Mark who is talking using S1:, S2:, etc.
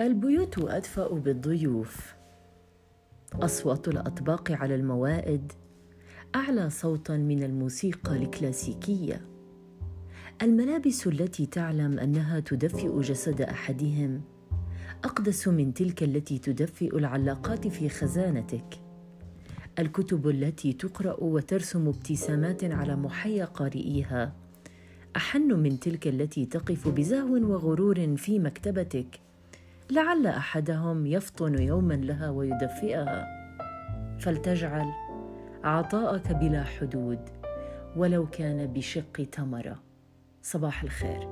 S1: البيوت أدفأ بالضيوف. أصوات الأطباق على الموائد. أعلى صوتا من الموسيقى الكلاسيكية. الملابس التي تعلم أنها تدفئ جسد أحدهم. أقدس من تلك التي تدفئ العلاقات في خزانتك. الكتب التي تقرأ وترسم ابتسامات على محيا قارئيها. أحن من تلك التي تقف بزهو وغرور في مكتبتك. لعل أحدهم يفطن يوما لها ويدفئها. فلتجعل عطاءك بلا حدود ولو كان بشق تمرة. صباح الخير.